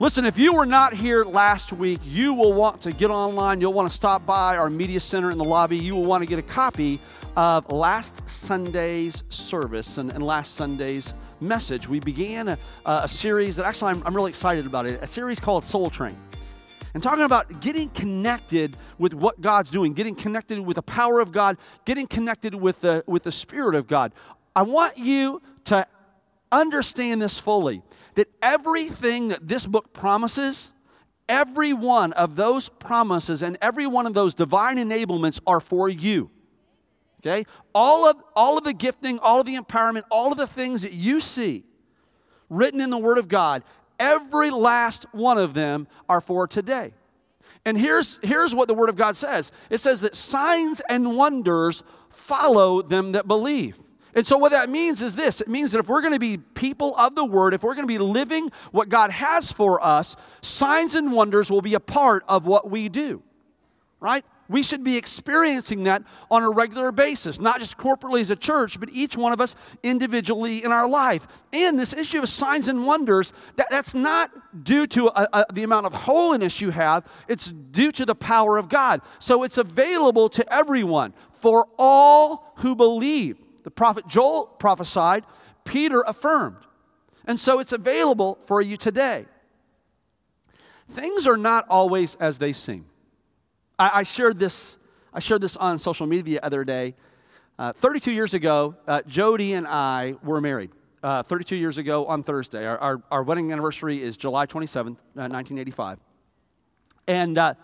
Listen, if you were not here last week, you will want to get online. You'll want to stop by our media center in the lobby. You will want to get a copy of last Sunday's service and, and last Sunday's message. We began a, a series that actually I'm, I'm really excited about it, a series called Soul Train and talking about getting connected with what God's doing, getting connected with the power of God, getting connected with the, with the Spirit of God. I want you to understand this fully that everything that this book promises, every one of those promises and every one of those divine enablements are for you. Okay? All of, all of the gifting, all of the empowerment, all of the things that you see written in the Word of God, every last one of them are for today. And here's, here's what the Word of God says it says that signs and wonders follow them that believe. And so, what that means is this it means that if we're going to be people of the Word, if we're going to be living what God has for us, signs and wonders will be a part of what we do, right? We should be experiencing that on a regular basis, not just corporately as a church, but each one of us individually in our life. And this issue of signs and wonders, that, that's not due to a, a, the amount of holiness you have, it's due to the power of God. So it's available to everyone, for all who believe. The prophet Joel prophesied, Peter affirmed. And so it's available for you today. Things are not always as they seem. I, I shared this. I shared this on social media the other day. Uh, 32 years ago, uh, Jody and I were married. Uh, 32 years ago on Thursday. Our, our, our wedding anniversary is July 27th, 1985. Uh, and uh,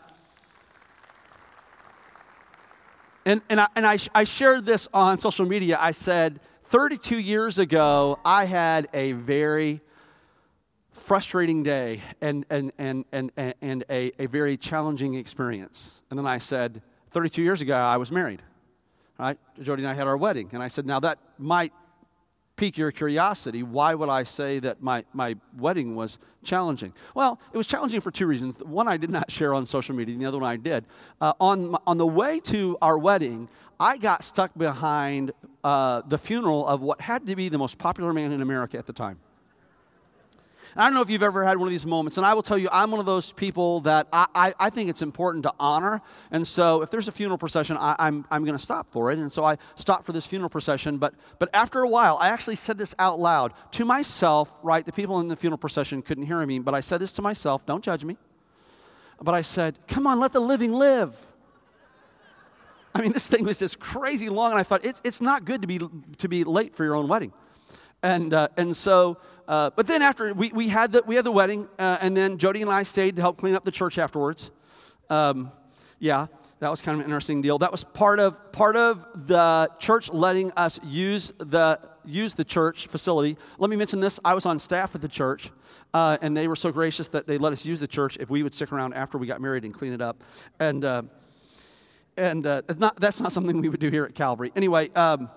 And, and, I, and I, I shared this on social media. I said, 32 years ago, I had a very frustrating day and, and, and, and, and a, a very challenging experience. And then I said, 32 years ago, I was married. Right? Jody and I had our wedding. And I said, now that might pique your curiosity, why would I say that my, my wedding was challenging? Well, it was challenging for two reasons. One I did not share on social media, and the other one I did. Uh, on, on the way to our wedding, I got stuck behind uh, the funeral of what had to be the most popular man in America at the time. I don't know if you've ever had one of these moments, and I will tell you, I'm one of those people that I, I, I think it's important to honor. And so if there's a funeral procession, I, I'm, I'm going to stop for it. And so I stopped for this funeral procession. But, but after a while, I actually said this out loud to myself, right? The people in the funeral procession couldn't hear me, but I said this to myself don't judge me. But I said, come on, let the living live. I mean, this thing was just crazy long, and I thought it's, it's not good to be, to be late for your own wedding. And, uh, and so uh, but then after we, we, had the, we had the wedding, uh, and then Jody and I stayed to help clean up the church afterwards. Um, yeah, that was kind of an interesting deal. That was part of, part of the church letting us use the, use the church facility. Let me mention this. I was on staff at the church, uh, and they were so gracious that they let us use the church if we would stick around after we got married and clean it up. And, uh, and uh, not, that's not something we would do here at Calvary. Anyway, um,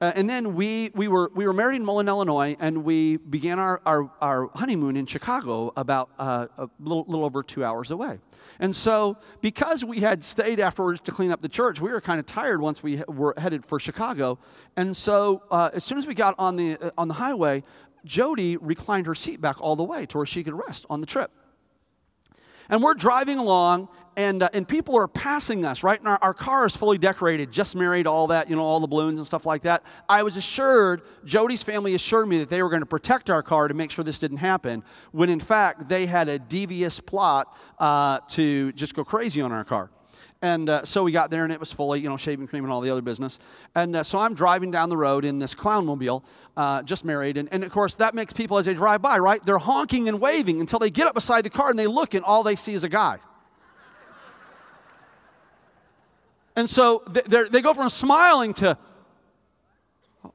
uh, and then we, we, were, we were married in Mullen, Illinois, and we began our, our, our honeymoon in Chicago about uh, a little, little over two hours away. And so, because we had stayed afterwards to clean up the church, we were kind of tired once we were headed for Chicago. And so, uh, as soon as we got on the, uh, on the highway, Jody reclined her seat back all the way to where she could rest on the trip. And we're driving along, and, uh, and people are passing us, right? And our, our car is fully decorated, just married, all that, you know, all the balloons and stuff like that. I was assured, Jody's family assured me that they were going to protect our car to make sure this didn't happen, when in fact they had a devious plot uh, to just go crazy on our car. And uh, so we got there and it was fully, you know, shaving cream and all the other business. And uh, so I'm driving down the road in this clownmobile, uh, just married. And, and of course, that makes people, as they drive by, right, they're honking and waving until they get up beside the car and they look and all they see is a guy. and so they go from smiling to,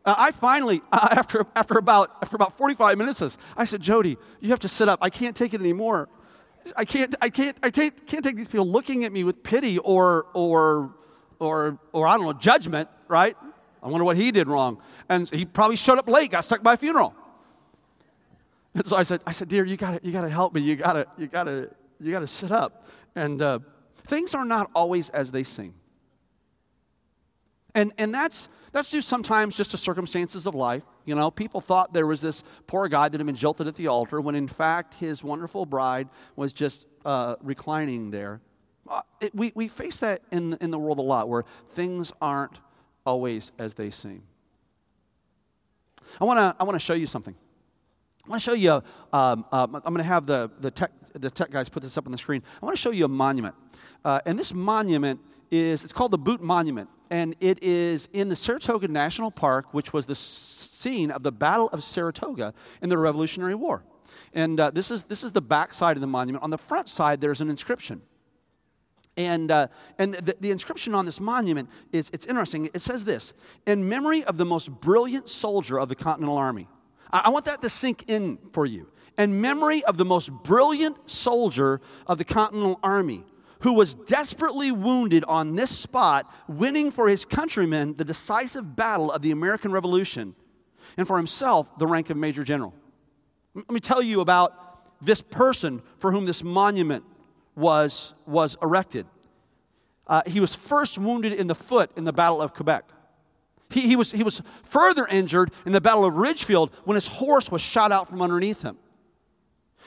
I finally, after, after, about, after about 45 minutes, I said, Jody, you have to sit up. I can't take it anymore. I can't, I can't, I can't, can't take these people looking at me with pity or, or, or, or I don't know, judgment, right? I wonder what he did wrong. And he probably showed up late, got stuck by a funeral. And so I said, I said, dear, you gotta, you gotta help me. You gotta, you gotta, you gotta sit up. And uh, things are not always as they seem. And, and that's, that's due sometimes just to circumstances of life. You know, people thought there was this poor guy that had been jilted at the altar when in fact his wonderful bride was just uh, reclining there. Uh, it, we, we face that in, in the world a lot where things aren't always as they seem. I want to I wanna show you something. I want to show you, um, um, I'm going to have the, the, tech, the tech guys put this up on the screen. I want to show you a monument. Uh, and this monument is, it's called the Boot Monument. And it is in the Saratoga National Park, which was the scene of the Battle of Saratoga in the Revolutionary War. And uh, this, is, this is the back side of the monument. On the front side, there's an inscription. And, uh, and the, the, inscription on this monument is it's interesting. It says this In memory of the most brilliant soldier of the Continental Army. I, I want that to sink in for you. In memory of the most brilliant soldier of the Continental Army who was desperately wounded on this spot, winning for his countrymen the decisive battle of the American Revolution, and for himself the rank of Major General. Let me tell you about this person for whom this monument was, was erected. Uh, he was first wounded in the foot in the Battle of Quebec. He, he, was, he was further injured in the Battle of Ridgefield when his horse was shot out from underneath him.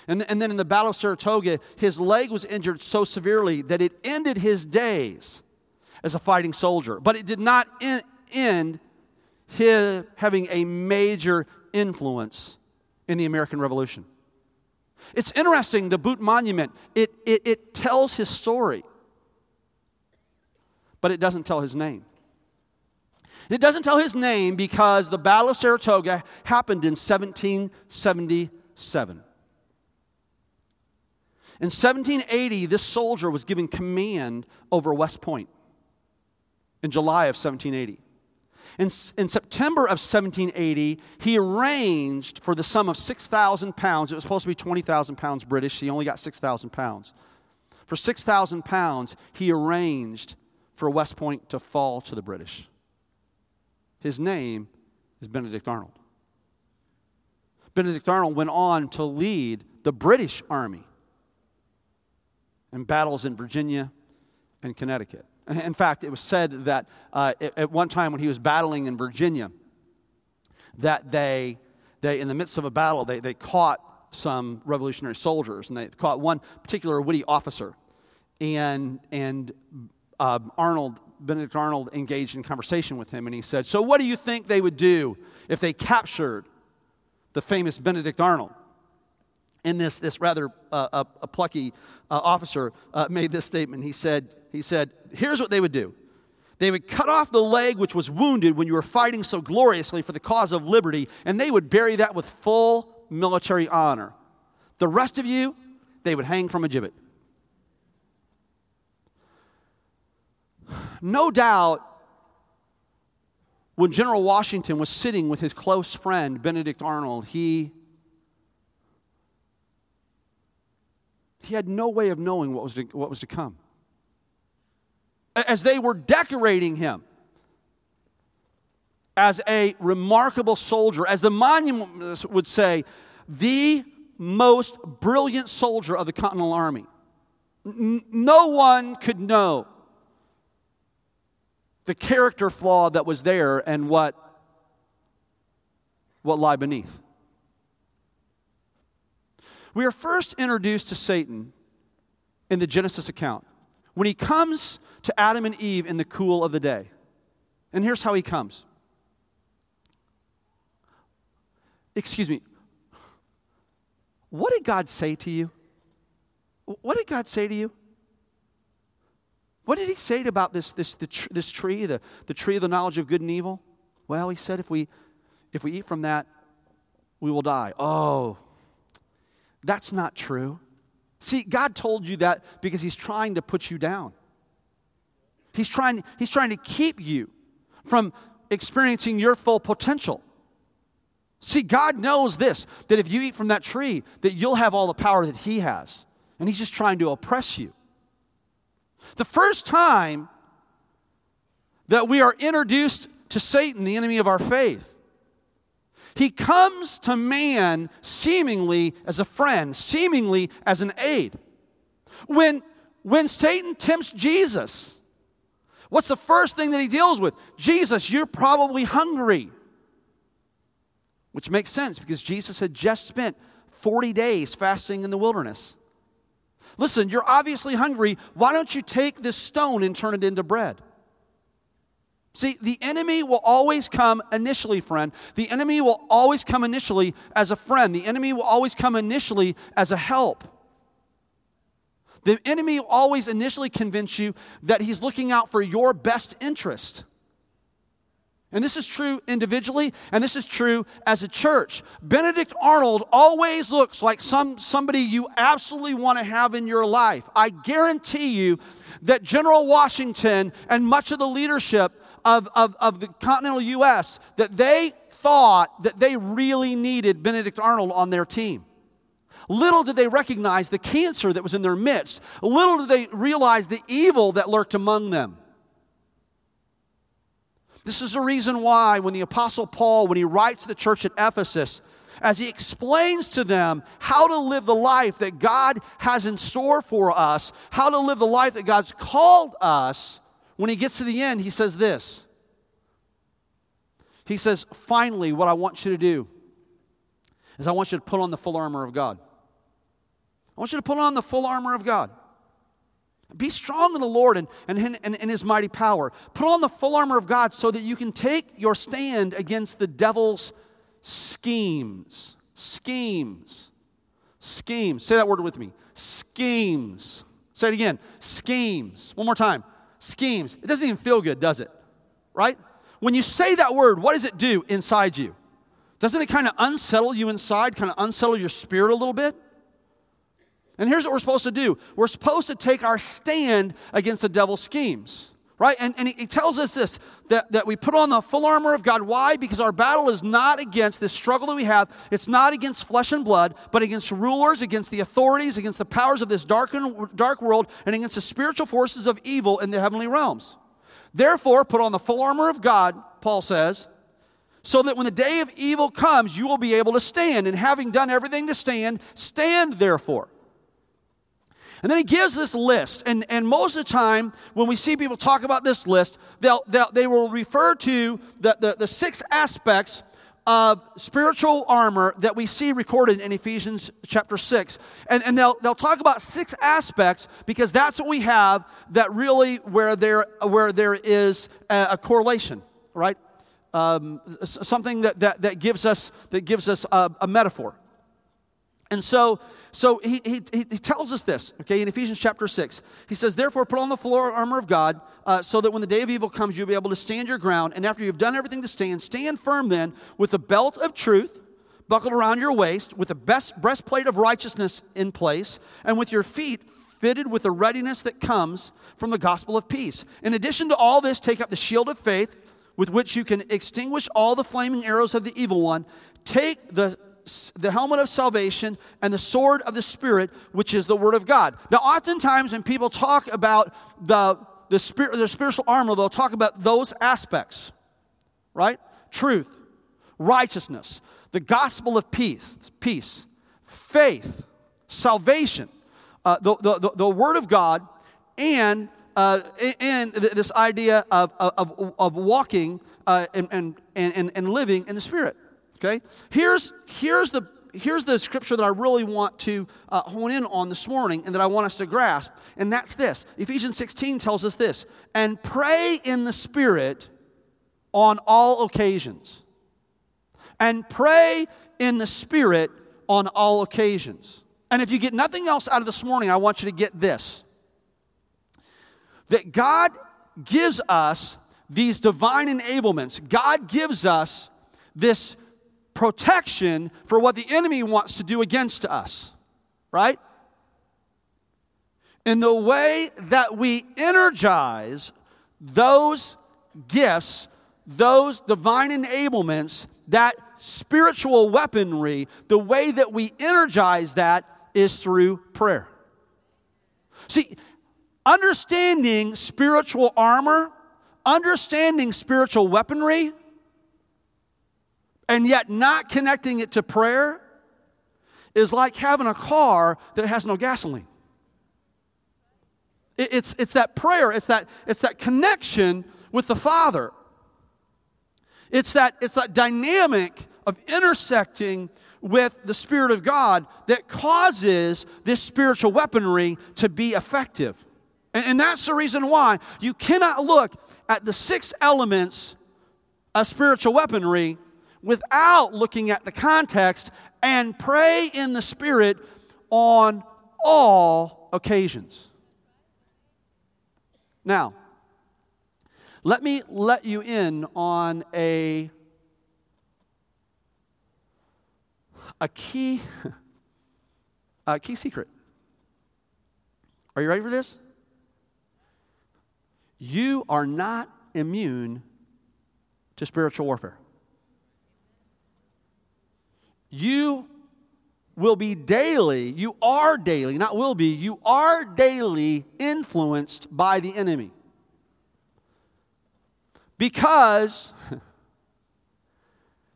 And, and then in the Battle of Saratoga, his leg was injured so severely that it ended his days as a fighting soldier. But it did not in, end his having a major influence in the American Revolution. It's interesting, the Boot Monument, it, it, it tells his story, but it doesn't tell his name. It doesn't tell his name because the Battle of Saratoga happened in 1777. In 1780, this soldier was given command over West Point in July of 1780. In, in September of 1780, he arranged for the sum of 6,000 pounds. It was supposed to be 20,000 pounds British. He only got 6,000 pounds. For 6,000 pounds, he arranged for West Point to fall to the British. His name is Benedict Arnold. Benedict Arnold went on to lead the British Army in battles in Virginia and Connecticut. In fact, it was said that uh, at one time when he was battling in Virginia, that they, they in the midst of a battle, they, they caught some revolutionary soldiers, and they caught one particular witty officer. And, and uh, Arnold, Benedict Arnold, engaged in conversation with him, and he said, So, what do you think they would do if they captured the famous Benedict Arnold? And this, this rather uh, a, a plucky uh, officer uh, made this statement. He said, he said, Here's what they would do they would cut off the leg which was wounded when you were fighting so gloriously for the cause of liberty, and they would bury that with full military honor. The rest of you, they would hang from a gibbet. No doubt, when General Washington was sitting with his close friend, Benedict Arnold, he he had no way of knowing what was to, what was to come. As they were decorating him as a remarkable soldier, as the monuments would say, the most brilliant soldier of the Continental Army. no one could know the character flaw that was there and what, what lie beneath. We are first introduced to Satan in the Genesis account when he comes to Adam and Eve in the cool of the day. And here's how he comes. Excuse me. What did God say to you? What did God say to you? What did he say about this, this, this tree, the, the tree of the knowledge of good and evil? Well, he said if we, if we eat from that, we will die. Oh, that's not true. See, God told you that because He's trying to put you down. He's trying, he's trying to keep you from experiencing your full potential. See, God knows this that if you eat from that tree, that you'll have all the power that He has. And He's just trying to oppress you. The first time that we are introduced to Satan, the enemy of our faith, he comes to man seemingly as a friend, seemingly as an aid. When, when Satan tempts Jesus, What's the first thing that he deals with? Jesus, you're probably hungry. Which makes sense because Jesus had just spent 40 days fasting in the wilderness. Listen, you're obviously hungry. Why don't you take this stone and turn it into bread? See, the enemy will always come initially, friend. The enemy will always come initially as a friend. The enemy will always come initially as a help. The enemy will always initially convince you that he's looking out for your best interest. And this is true individually, and this is true as a church. Benedict Arnold always looks like some, somebody you absolutely want to have in your life. I guarantee you that General Washington and much of the leadership of, of, of the continental U.S., that they thought that they really needed Benedict Arnold on their team. Little did they recognize the cancer that was in their midst. Little did they realize the evil that lurked among them. This is the reason why, when the Apostle Paul, when he writes to the church at Ephesus, as he explains to them how to live the life that God has in store for us, how to live the life that God's called us, when he gets to the end, he says this. He says, Finally, what I want you to do is I want you to put on the full armor of God. I want you to put on the full armor of God. Be strong in the Lord and, and, and, His mighty power. Put on the full armor of God so that you can take your stand against the devil's schemes. Schemes. Schemes. Say that word with me. Schemes. Say it again. Schemes. One more time. Schemes. It doesn't even feel good, does it? Right? When you say that word, what does it do inside you? Doesn't it kind of unsettle you inside, kind of unsettle your spirit a little bit? And here's what we're supposed to do we're supposed to take our stand against the devil's schemes. Right? And, and he tells us this that, that we put on the full armor of God. Why? Because our battle is not against this struggle that we have. It's not against flesh and blood, but against rulers, against the authorities, against the powers of this dark, and, dark world, and against the spiritual forces of evil in the heavenly realms. Therefore, put on the full armor of God, Paul says, so that when the day of evil comes, you will be able to stand. And having done everything to stand, stand therefore. And then he gives this list. And, and most of the time, when we see people talk about this list, they'll, they'll they will refer to the, the, the six aspects of spiritual armor that we see recorded in Ephesians chapter 6. And, and they'll, they'll talk about six aspects because that's what we have that really where there, where there is a, a correlation, right? Um, something that, that, that gives us, that gives us a, a metaphor. And so, so he, he, he tells us this, okay, in Ephesians chapter 6. He says, Therefore, put on the full armor of God, uh, so that when the day of evil comes, you'll be able to stand your ground. And after you've done everything to stand, stand firm then with the belt of truth buckled around your waist, with the best breastplate of righteousness in place, and with your feet fitted with the readiness that comes from the gospel of peace. In addition to all this, take up the shield of faith with which you can extinguish all the flaming arrows of the evil one. Take the the helmet of salvation and the sword of the Spirit, which is the Word of God. Now, oftentimes when people talk about the, the, spirit, the spiritual armor, they'll talk about those aspects, right? Truth, righteousness, the gospel of peace, peace faith, salvation, uh, the, the, the, Word of God, and, uh, and this idea of, of, of walking uh, and, and, and, and living in the Spirit. Okay? Here's, here's, the, here's the scripture that I really want to uh, hone in on this morning and that I want us to grasp, and that's this. Ephesians 16 tells us this and pray in the Spirit on all occasions. And pray in the Spirit on all occasions. And if you get nothing else out of this morning, I want you to get this that God gives us these divine enablements. God gives us this protection for what the enemy wants to do against us, right? In the way that we energize those gifts, those divine enablements, that spiritual weaponry, the way that we energize that is through prayer. See, understanding spiritual armor, understanding spiritual weaponry, and yet not connecting it to prayer is like having a car that has no gasoline. It's, it's that prayer, it's that, it's that connection with the Father. It's that, it's that dynamic of intersecting with the Spirit of God that causes this spiritual weaponry to be effective. And, and that's the reason why you cannot look at the six elements of spiritual weaponry without looking at the context and pray in the Spirit on all occasions. Now, let me let you in on a, a key, a key secret. Are you ready for this? You are not immune to spiritual warfare. You will be daily, you are daily, not will be, you are daily influenced by the enemy. Because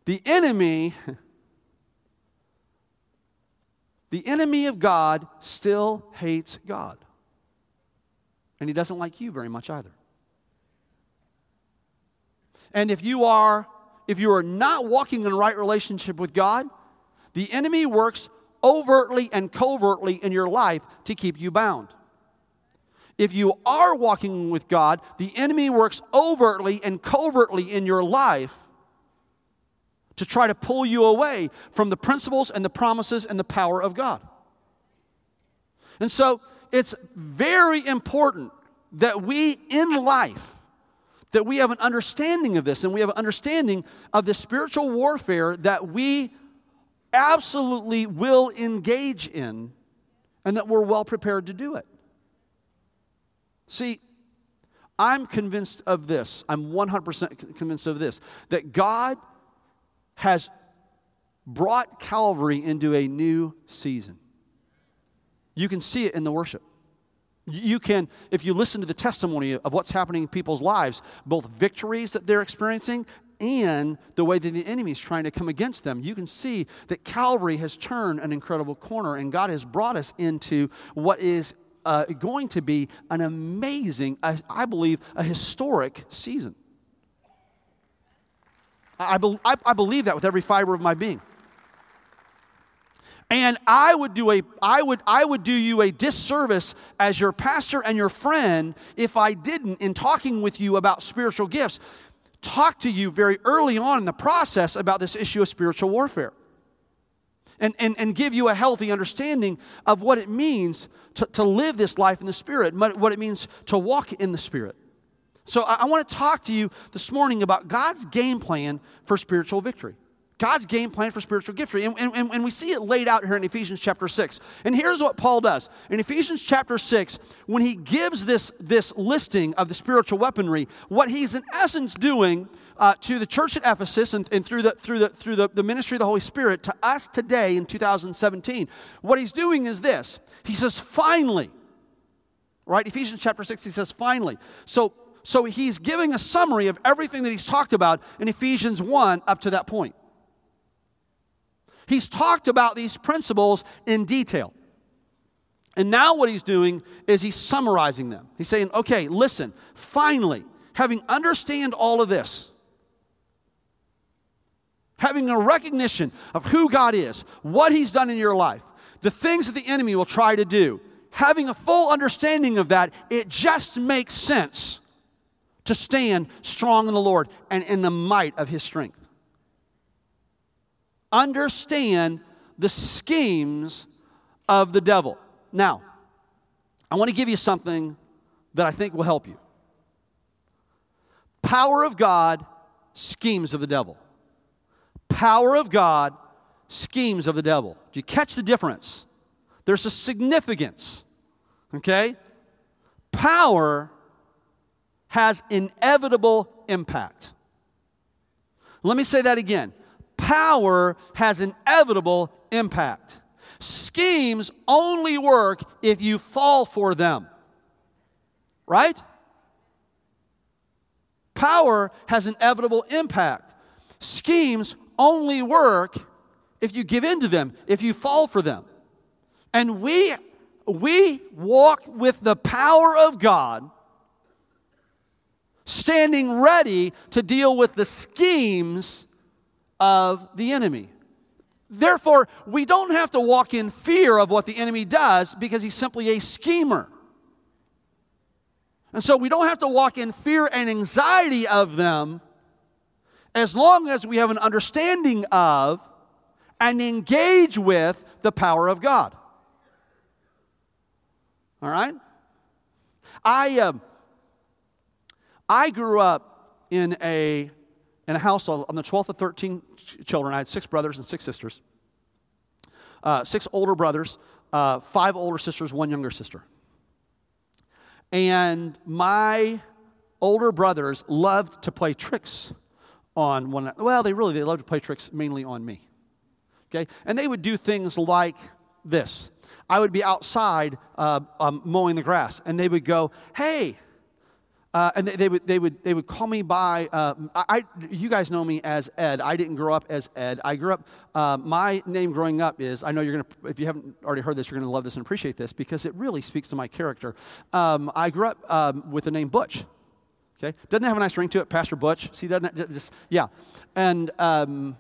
the enemy, the enemy of God still hates God. And he doesn't like you very much either. And if you are if you are not walking in right relationship with God, the enemy works overtly and covertly in your life to keep you bound. If you are walking with God, the enemy works overtly and covertly in your life to try to pull you away from the principles and the promises and the power of God. And so it's very important that we in life that we have an understanding of this and we have an understanding of the spiritual warfare that we absolutely will engage in and that we're well prepared to do it. See, I'm convinced of this. I'm 100% convinced of this that God has brought Calvary into a new season. You can see it in the worship. You can, if you listen to the testimony of what's happening in people's lives, both victories that they're experiencing and the way that the enemy is trying to come against them, you can see that Calvary has turned an incredible corner and God has brought us into what is uh, going to be an amazing, uh, I believe, a historic season. I, be, I, I believe that with every fiber of my being. And I would do a I would I would do you a disservice as your pastor and your friend if I didn't in talking with you about spiritual gifts talk to you very early on in the process about this issue of spiritual warfare and, and, and give you a healthy understanding of what it means to, to live this life in the Spirit, what it means to walk in the Spirit. So I, I want to talk to you this morning about God's game plan for spiritual victory. God's game plan for spiritual victory. And, and, and we see it laid out here in Ephesians chapter 6. And here's what Paul does. In Ephesians chapter 6, when he gives this, this listing of the spiritual weaponry, what he's in essence doing uh, to the church at Ephesus and, and through, the, through, the, through the, the ministry of the Holy Spirit to us today in 2017, what he's doing is this. He says, finally, right? Ephesians chapter 6, he says, finally. So, so he's giving a summary of everything that he's talked about in Ephesians 1 up to that point. He's talked about these principles in detail. And now what he's doing is he's summarizing them. He's saying, okay, listen, finally, having understand all of this, having a recognition of who God is, what he's done in your life, the things that the enemy will try to do, having a full understanding of that, it just makes sense to stand strong in the Lord and in the might of his strength understand the schemes of the devil. Now, I want to give you something that I think will help you. Power of God, schemes of the devil. Power of God, schemes of the devil. Do you catch the difference? There's a significance, okay? Power has inevitable impact. Let me say that again power has inevitable impact. Schemes only work if you fall for them. Right? Power has inevitable impact. Schemes only work if you give in to them, if you fall for them. And we we walk with the power of God, standing ready to deal with the schemes of the enemy. Therefore, we don't have to walk in fear of what the enemy does because he's simply a schemer. And so we don't have to walk in fear and anxiety of them as long as we have an understanding of and engage with the power of God. All right? I, uh, I grew up in a, in a household, I'm the 12th of 13 children. I had six brothers and six sisters. Uh, six older brothers, uh, five older sisters, one younger sister. And my older brothers loved to play tricks on one another. well they really they loved to play tricks mainly on me okay and they would do things like this i would be outside uh, um, mowing the grass and they would go hey uh, and they, they, would, they, would, they would call me by, uh, I, you guys know me as Ed. I didn't grow up as Ed. I grew up, uh, my name growing up is, I know you're going to, if you haven't already heard this, you're going to love this and appreciate this because it really speaks to my character. Um, I grew up um, with the name Butch. Okay? Doesn't have a nice ring to it, Pastor Butch? See, doesn't that just, yeah. And, um,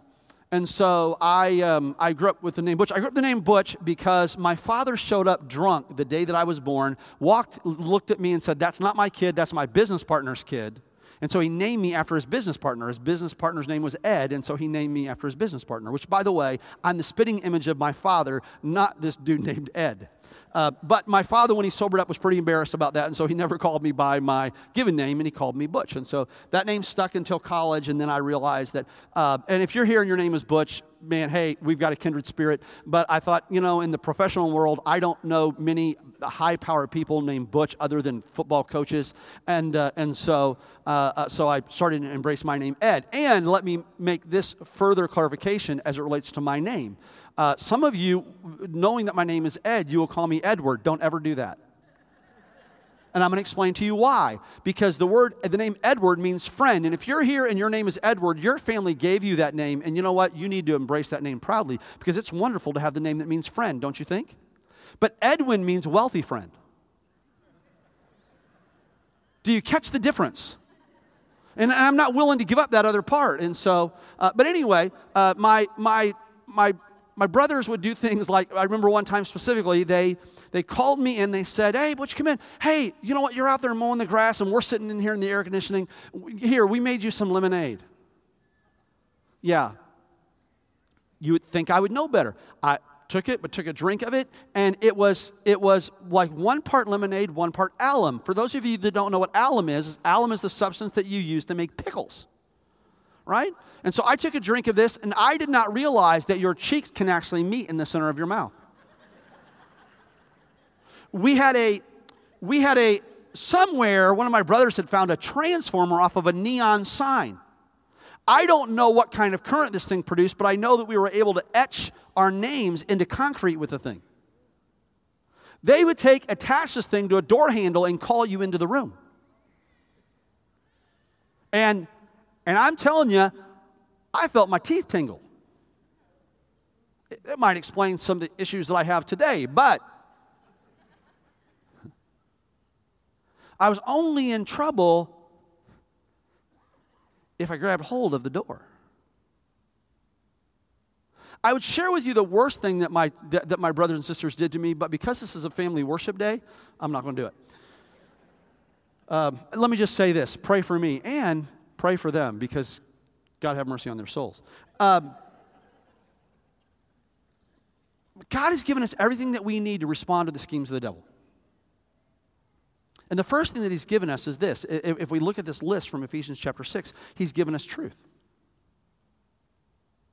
and so I, um, I grew up with the name Butch. I grew up with the name Butch because my father showed up drunk the day that I was born, walked, looked at me and said, That's not my kid, that's my business partner's kid. And so he named me after his business partner. His business partner's name was Ed, and so he named me after his business partner, which, by the way, I'm the spitting image of my father, not this dude named Ed. Uh, but my father, when he sobered up, was pretty embarrassed about that, and so he never called me by my given name, and he called me Butch. And so that name stuck until college, and then I realized that. Uh, and if you're here and your name is Butch, man, hey, we've got a kindred spirit. But I thought, you know, in the professional world, I don't know many high powered people named Butch other than football coaches. And, uh, and so, uh, uh, so I started to embrace my name, Ed. And let me make this further clarification as it relates to my name. Uh, some of you, knowing that my name is Ed, you will call me Edward. Don't ever do that. And I'm going to explain to you why. Because the word, the name Edward means friend. And if you're here and your name is Edward, your family gave you that name. And you know what? You need to embrace that name proudly because it's wonderful to have the name that means friend, don't you think? But Edwin means wealthy friend. Do you catch the difference? And I'm not willing to give up that other part. And so, uh, but anyway, uh, my, my, my, my brothers would do things like, I remember one time specifically, they, they called me and they said, Hey, Butch, come in. Hey, you know what? You're out there mowing the grass and we're sitting in here in the air conditioning. Here, we made you some lemonade. Yeah. You would think I would know better. I took it, but took a drink of it, and it was it was like one part lemonade, one part alum. For those of you that don't know what alum is, alum is the substance that you use to make pickles. Right? And so I took a drink of this, and I did not realize that your cheeks can actually meet in the center of your mouth we had a, we had a, somewhere, one of my brothers had found a transformer off of a neon sign. I don't know what kind of current this thing produced, but I know that we were able to etch our names into concrete with the thing. They would take, attach this thing to a door handle and call you into the room. And, and I'm telling you, I felt my teeth tingle. It, might explain some of the issues that I have today, but I was only in trouble if I grabbed hold of the door. I would share with you the worst thing that my, that, that my brothers and sisters did to me, but because this is a family worship day, I'm not going to do it. Um, let me just say this pray for me and pray for them because God have mercy on their souls. Um, God has given us everything that we need to respond to the schemes of the devil. And the first thing that he's given us is this. If we look at this list from Ephesians chapter 6, he's given us truth.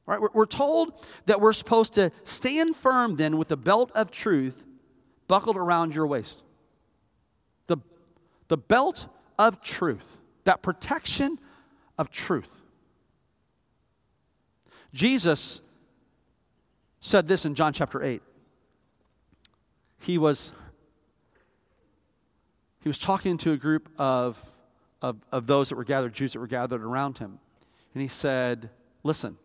Right? We're told that we're supposed to stand firm then with the belt of truth buckled around your waist. The, the belt of truth, that protection of truth. Jesus said this in John chapter 8. He was he was talking to a group of, of, of those that were gathered, Jews that were gathered around him. And he said, Listen,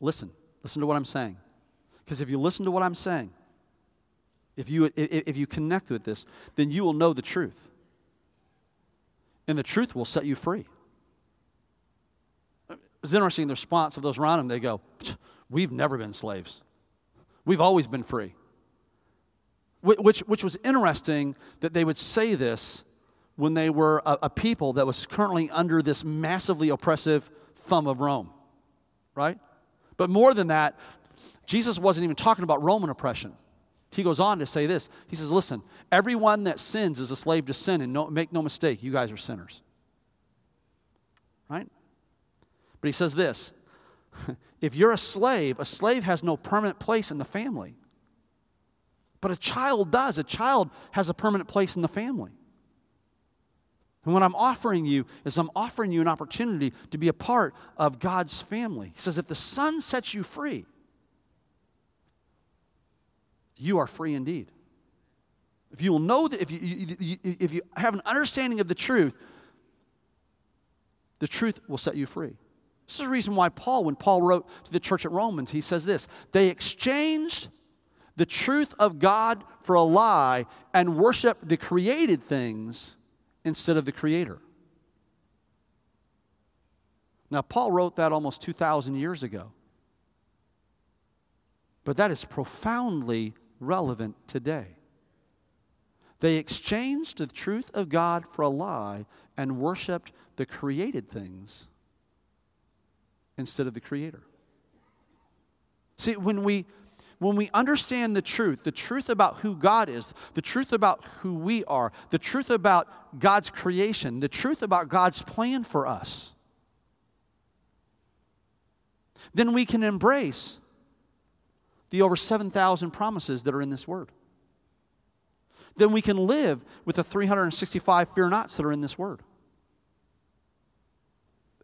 listen, listen to what I'm saying. Because if you listen to what I'm saying, if you, if you connect with this, then you will know the truth. And the truth will set you free. It's interesting the response of those around him. They go, We've never been slaves, we've always been free. Which, which was interesting that they would say this when they were a, a people that was currently under this massively oppressive thumb of Rome, right? But more than that, Jesus wasn't even talking about Roman oppression. He goes on to say this. He says, Listen, everyone that sins is a slave to sin, and no, make no mistake, you guys are sinners. Right? But he says this if you're a slave, a slave has no permanent place in the family. But a child does. A child has a permanent place in the family. And what I'm offering you is I'm offering you an opportunity to be a part of God's family. He says, if the Son sets you free, you are free indeed. If you will know that, if you, if you have an understanding of the truth, the truth will set you free. This is the reason why Paul, when Paul wrote to the church at Romans, he says this they exchanged the truth of God for a lie and worshiped the created things instead of the Creator. Now, Paul wrote that almost 2,000 years ago. But that is profoundly relevant today. They exchanged the truth of God for a lie and worshiped the created things instead of the Creator. See, when we when we understand the truth, the truth about who God is, the truth about who we are, the truth about God's creation, the truth about God's plan for us, then we can embrace the over 7,000 promises that are in this word. Then we can live with the 365 fear nots that are in this word.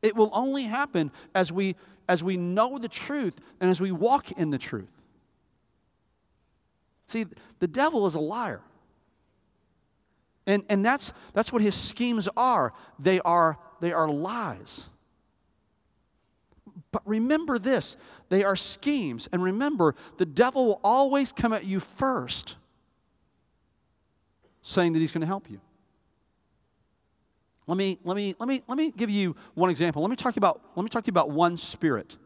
It will only happen as we as we know the truth and as we walk in the truth. See, the devil is a liar. And, and that's, that's what his schemes are. They are, they are lies. But remember this they are schemes. And remember, the devil will always come at you first, saying that he's going to help you. Let me, let, me, let, me, let me give you one example. Let me, talk about, let me talk to you about one spirit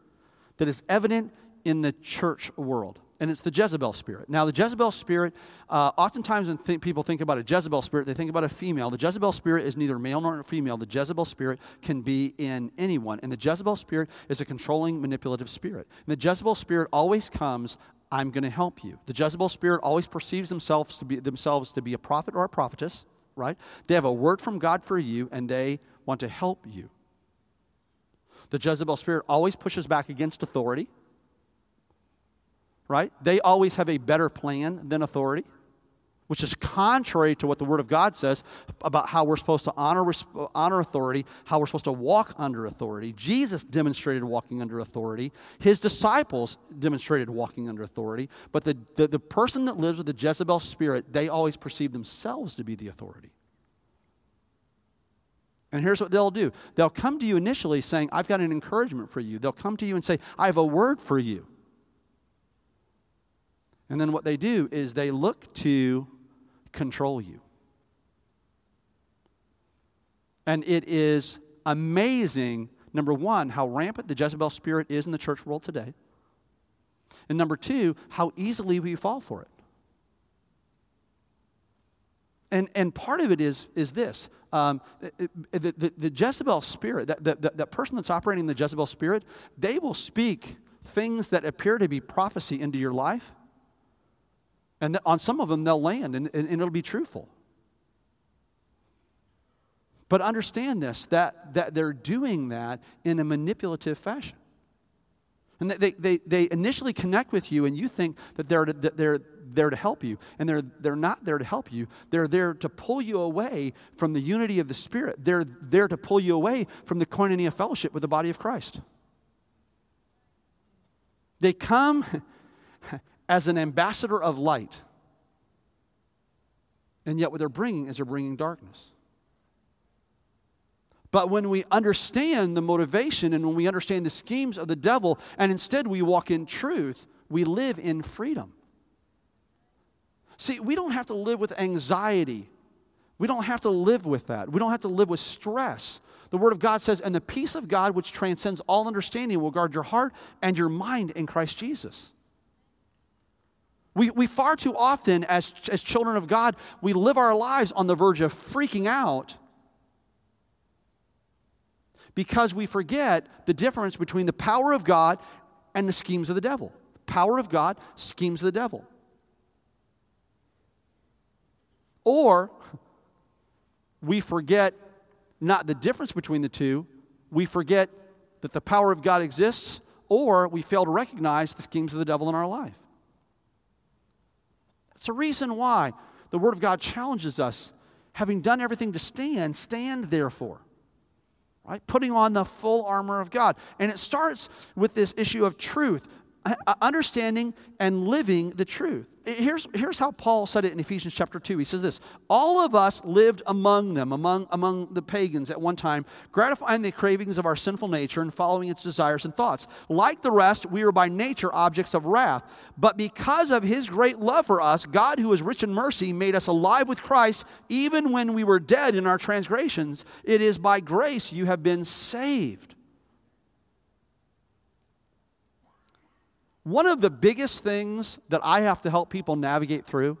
that is evident in the church world and it's the Jezebel spirit. Now, the Jezebel spirit, uh, oftentimes when th- people think about a Jezebel spirit, they think about a female. The Jezebel spirit is neither male nor female. The Jezebel spirit can be in anyone. And the Jezebel spirit is a controlling, manipulative spirit. And the Jezebel spirit always comes, I'm going to help you. The Jezebel spirit always perceives themselves to, be, themselves to be a prophet or a prophetess, right? They have a word from God for you, and they want to help you. The Jezebel spirit always pushes back against authority right? They always have a better plan than authority, which is contrary to what the Word of God says about how we're supposed to honor, honor authority, how we're supposed to walk under authority. Jesus demonstrated walking under authority, his disciples demonstrated walking under authority, but the, the, the person that lives with the Jezebel spirit, they always perceive themselves to be the authority. And here's what they'll do they'll come to you initially saying, I've got an encouragement for you. They'll come to you and say, I have a word for you. And then what they do is they look to control you. And it is amazing, number one, how rampant the Jezebel spirit is in the church world today. And number two, how easily we fall for it. And, and part of it is, is this um, the, the, the, Jezebel spirit, that, that, that person that's operating the Jezebel spirit, they will speak things that appear to be prophecy into your life and on some of them, they'll land and, and, and it'll be truthful. But understand this that, that they're doing that in a manipulative fashion. And they, they, they initially connect with you, and you think that they're, that they're there to help you. And they're, they're not there to help you. They're there to pull you away from the unity of the Spirit. They're there to pull you away from the koinonia fellowship with the body of Christ. They come as an ambassador of light. And yet, what they're bringing is they're bringing darkness. But when we understand the motivation and when we understand the schemes of the devil, and instead we walk in truth, we live in freedom. See, we don't have to live with anxiety. We don't have to live with that. We don't have to live with stress. The Word of God says, and the peace of God, which transcends all understanding, will guard your heart and your mind in Christ Jesus. We, we far too often, as, as children of God, we live our lives on the verge of freaking out because we forget the difference between the power of God and the schemes of the devil. Power of God, schemes of the devil. Or we forget not the difference between the two, we forget that the power of God exists, or we fail to recognize the schemes of the devil in our life. It's a reason why the Word of God challenges us, having done everything to stand, stand therefore. Right? Putting on the full armor of God. And it starts with this issue of truth, uh, understanding and living the truth. Here's, here's how Paul said it in Ephesians chapter 2. He says this All of us lived among them, among, among the pagans at one time, gratifying the cravings of our sinful nature and following its desires and thoughts. Like the rest, we were by nature objects of wrath. But because of his great love for us, God, who is rich in mercy, made us alive with Christ even when we were dead in our transgressions. It is by grace you have been saved. One of the biggest things that I have to help people navigate through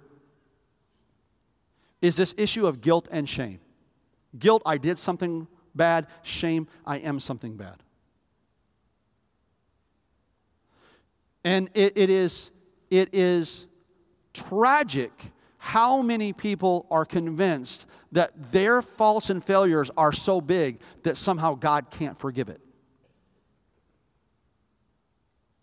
is this issue of guilt and shame. Guilt, I did something bad. Shame, I am something bad. And it, it, is, it is tragic how many people are convinced that their faults and failures are so big that somehow God can't forgive it.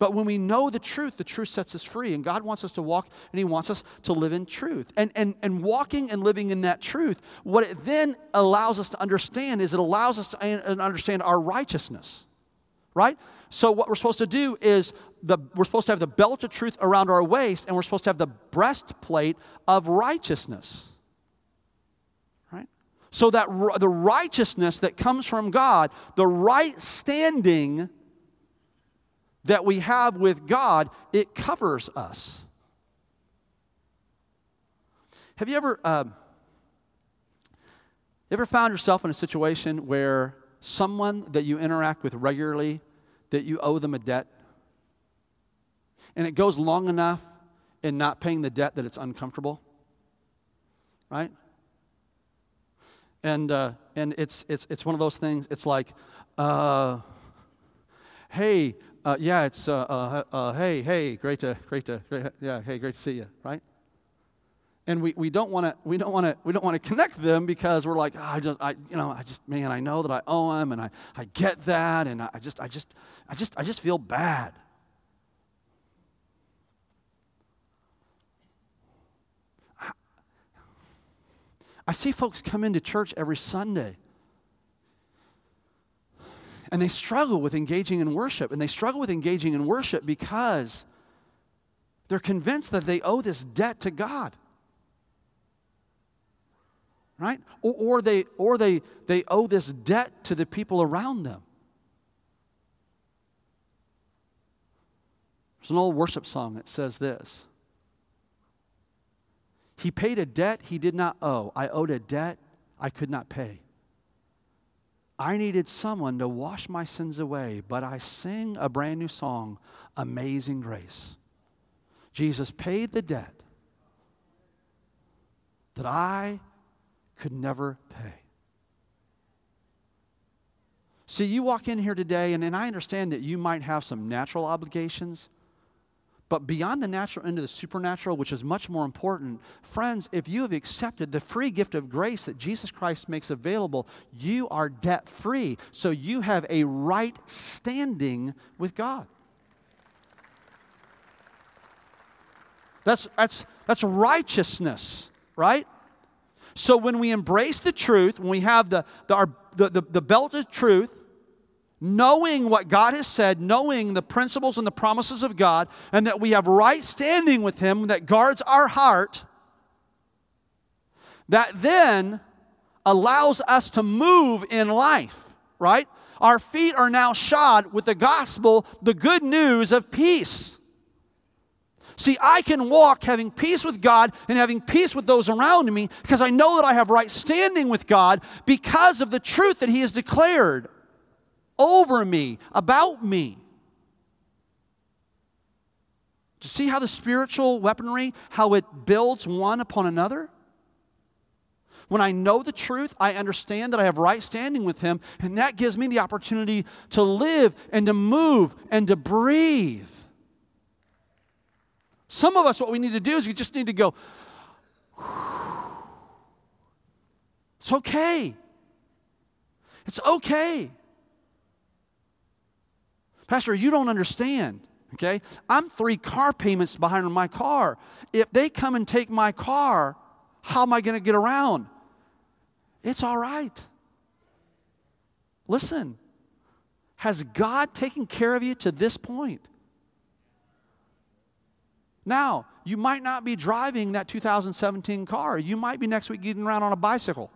But when we know the truth, the truth sets us free. And God wants us to walk and He wants us to live in truth. And, and, and walking and living in that truth, what it then allows us to understand is it allows us to understand our righteousness, right? So, what we're supposed to do is the, we're supposed to have the belt of truth around our waist, and we're supposed to have the breastplate of righteousness. Right? So that the righteousness that comes from God, the right standing that we have with God, it covers us. Have you ever, uh, ever found yourself in a situation where someone that you interact with regularly, that you owe them a debt, and it goes long enough in not paying the debt that it's uncomfortable? Right? And, uh, and it's, it's, it's one of those things, it's like, uh, hey, uh, yeah, it's uh, uh, uh, hey, hey, great to, great to, great, yeah, hey, great to see you, right? And we, we don't want to we don't want to we don't want to connect them because we're like oh, I just I you know I just man I know that I owe him and I, I get that and I just I just I just I just feel bad. I see folks come into church every Sunday and they struggle with engaging in worship. And they struggle with engaging in worship because they're convinced that they owe this debt to God. Right? Or, or, they, or they, they owe this debt to the people around them. There's an old worship song that says this He paid a debt he did not owe. I owed a debt I could not pay. I needed someone to wash my sins away, but I sing a brand new song, Amazing Grace. Jesus paid the debt that I could never pay. See, you walk in here today, and, and I understand that you might have some natural obligations. But beyond the natural into the supernatural, which is much more important, friends, if you have accepted the free gift of grace that Jesus Christ makes available, you are debt free. So you have a right standing with God. That's, that's, that's righteousness, right? So when we embrace the truth, when we have the, the, our, the, the, the belt of truth, knowing what God has said, knowing the principles and the promises of God, and that we have right standing with Him that guards our heart, that then allows us to move in life, right? Our feet are now shod with the gospel, the good news of peace. See, I can walk having peace with God and having peace with those around me because I know that I have right standing with God because of the truth that He has declared over me, about me. To see how the spiritual weaponry, how it builds one upon another? When I know the truth, I understand that I have right standing with Him, and that gives me the opportunity to live and to move and to breathe. Some of us, what we need to do is we just need to go, it's okay. It's okay. Pastor, you don't understand. Okay? I'm three car payments behind on my car. If they come and take my car, how am I going to get around? It's all right. Listen, has God taken care of you to this point? Now, you might not be driving that 2017 car. You might be next week getting around on a bicycle.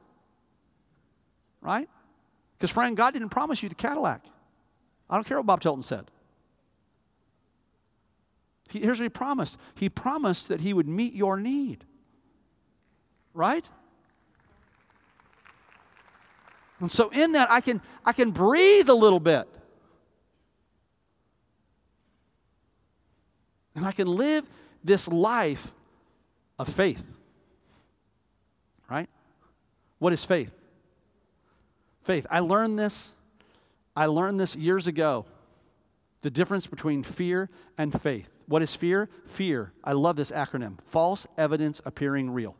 Right? Because, friend, God didn't promise you the Cadillac. I don't care what Bob Tilton said. He, here's what he promised He promised that He would meet your need. Right? And so in that I can I can breathe a little bit. And I can live this life of faith. Right? What is faith? Faith. I learned this I learned this years ago. The difference between fear and faith. What is fear? Fear. I love this acronym. False evidence appearing real.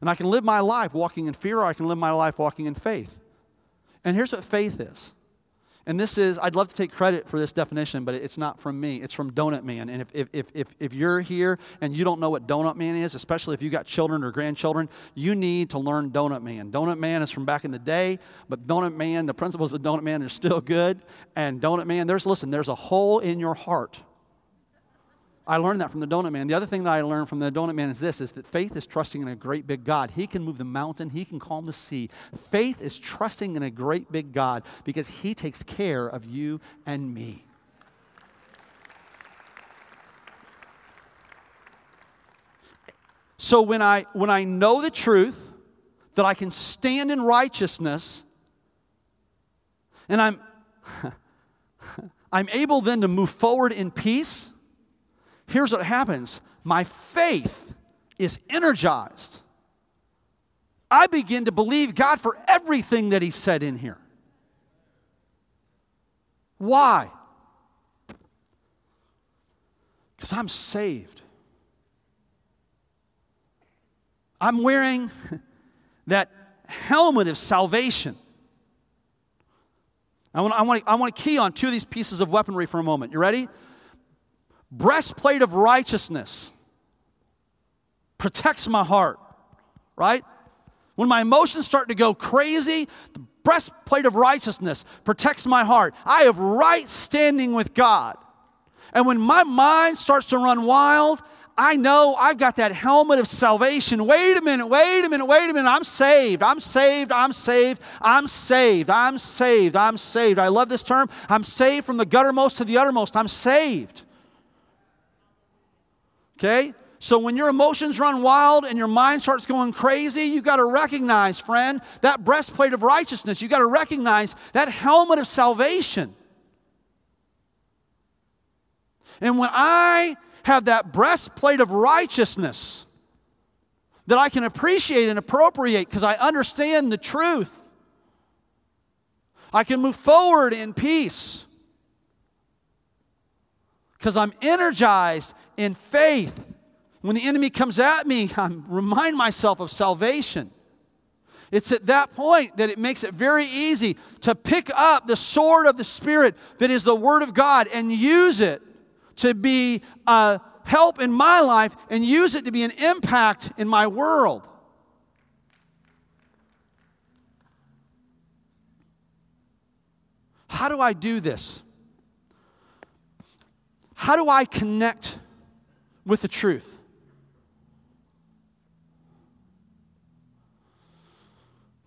And I can live my life walking in fear, or I can live my life walking in faith. And here's what faith is and this is, I'd love to take credit for this definition, but it's not from me. It's from Donut Man. And if, if, if, if, you're here and you don't know what Donut Man is, especially if you've got children or grandchildren, you need to learn Donut Man. Donut Man is from back in the day, but Donut Man, the principles of Donut Man are still good. And Donut Man, there's, listen, there's a hole in your heart I learned that from the donut man. The other thing that I learned from the donut man is this is that faith is trusting in a great big God. He can move the mountain, he can calm the sea. Faith is trusting in a great big God because he takes care of you and me. So when I when I know the truth that I can stand in righteousness and I'm I'm able then to move forward in peace here's what happens my faith is energized. I begin to believe God for everything that He said in here. Why? Because I'm saved. I'm wearing that helmet of salvation. I want, to, I to key on two of these pieces of weaponry for a moment. You ready? Breastplate of righteousness protects my heart, right? When my emotions start to go crazy, the breastplate of righteousness protects my heart. I have right standing with God. And when my mind starts to run wild, I know I've got that helmet of salvation. Wait a minute, wait a minute, wait a minute. I'm saved. I'm saved. I'm saved. I'm saved. I'm saved. I'm saved. I love this term. I'm saved from the guttermost to the uttermost. I'm saved. Okay? So when your emotions run wild and your mind starts going crazy, you got to recognize, friend, that breastplate of righteousness. You got to recognize that helmet of salvation. And when I have that breastplate of righteousness that I can appreciate and appropriate because I understand the truth, I can move forward in peace because I'm energized in faith. When the enemy comes at me, I remind myself of salvation. It's at that point that it makes it very easy to pick up the sword of the Spirit that is the Word of God and use it to be a help in my life and use it to be an impact in my world. How do I do this? How do I connect with the truth?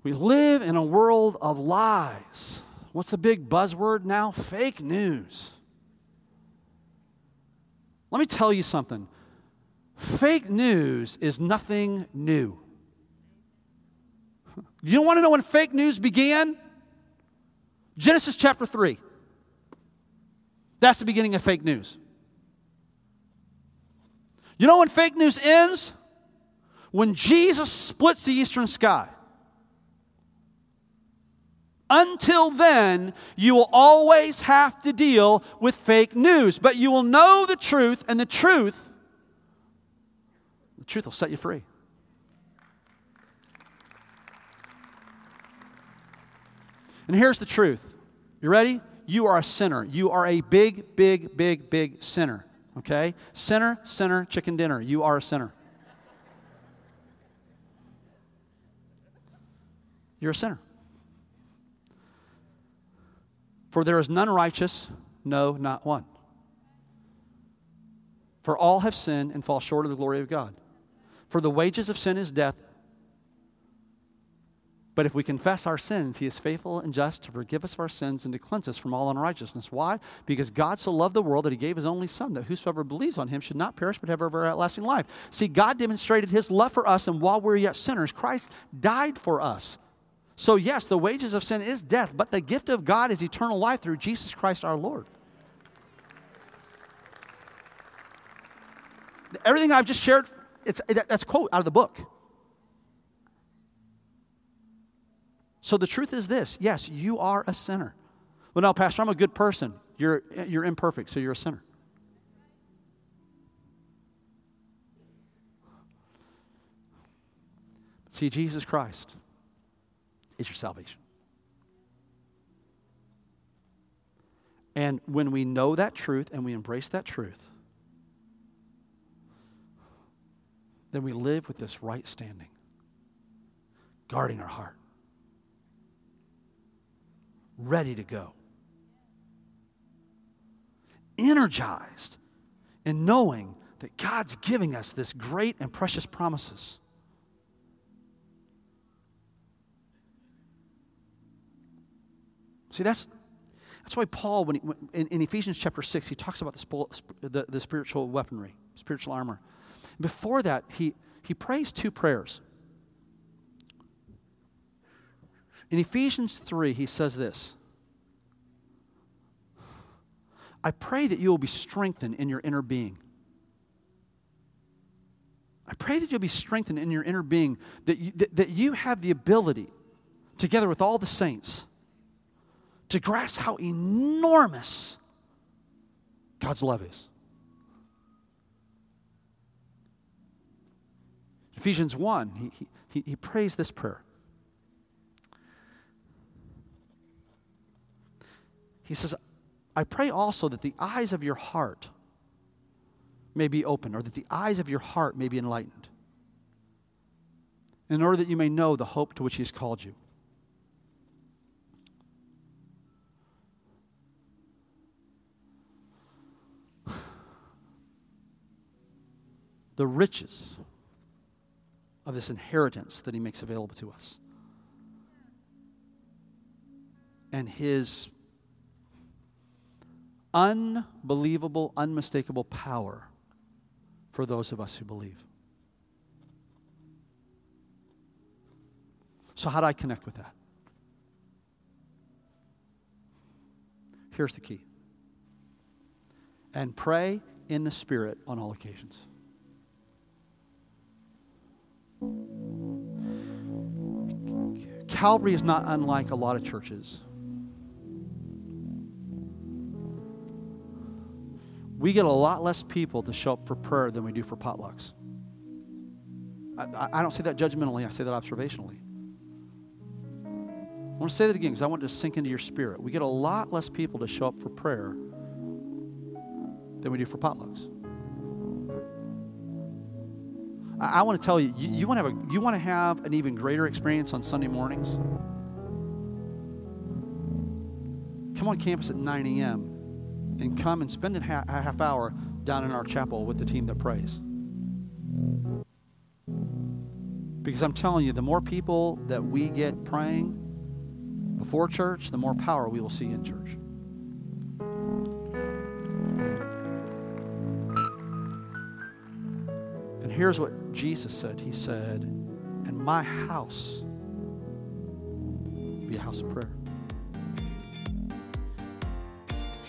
We live in a world of lies. What's the big buzzword now? Fake news. Let me tell you something fake news is nothing new. You don't want to know when fake news began? Genesis chapter 3. That's the beginning of fake news. You know when fake news ends? When Jesus splits the eastern sky. Until then, you will always have to deal with fake news, but you will know the truth, and the truth, the truth will set you free. And here's the truth. You ready? You are a sinner. You are a big, big, big, big sinner. Okay? Sinner, sinner, chicken dinner. You are a sinner. You're a sinner. For there is none righteous, no, not one. For all have sinned and fall short of the glory of God. For the wages of sin is death. But if we confess our sins, he is faithful and just to forgive us of our sins and to cleanse us from all unrighteousness. Why? Because God so loved the world that he gave his only Son, that whosoever believes on him should not perish but have everlasting life. See, God demonstrated his love for us, and while we we're yet sinners, Christ died for us. So, yes, the wages of sin is death, but the gift of God is eternal life through Jesus Christ our Lord. Everything I've just shared, it's, that's quote out of the book. So the truth is this yes, you are a sinner. Well, no, Pastor, I'm a good person. You're, you're imperfect, so you're a sinner. See, Jesus Christ is your salvation. And when we know that truth and we embrace that truth, then we live with this right standing, guarding our heart, ready to go, energized in knowing that God's giving us this great and precious promises. See, that's, that's why Paul, when, he, in, in, Ephesians chapter 6, he talks about the, the, the spiritual weaponry, spiritual armor. Before that, he, he prays two prayers. In Ephesians 3, he says this I pray that you will be strengthened in your inner being. I pray that you'll be strengthened in your inner being, that you, that, that you have the ability, together with all the saints, to grasp how enormous God's love is. Ephesians 1, he, he, he prays this prayer. He says, I pray also that the eyes of your heart may be open, or that the eyes of your heart may be enlightened, in order that you may know the hope to which He has called you the riches of this inheritance that he makes available to us. And his unbelievable, unmistakable power for those of us who believe. So, how do I connect with that? Here's the key and pray in the Spirit on all occasions. Calvary is not unlike a lot of churches. We get a lot less people to show up for prayer than we do for potlucks. I, I don't say that judgmentally, I say that observationally. I want to say that again because I want to sink into your spirit. We get a lot less people to show up for prayer than we do for potlucks. I, I want to tell you, you, you want to have a, you want to have an even greater experience on Sunday mornings. Come on campus at 9 a.m. and come and spend a half, hour down in our chapel with the team that prays. Because I'm telling you, the more people that we get praying before church, the more power we will see in church. And here's what Jesus said He said, And my house be a house of prayer.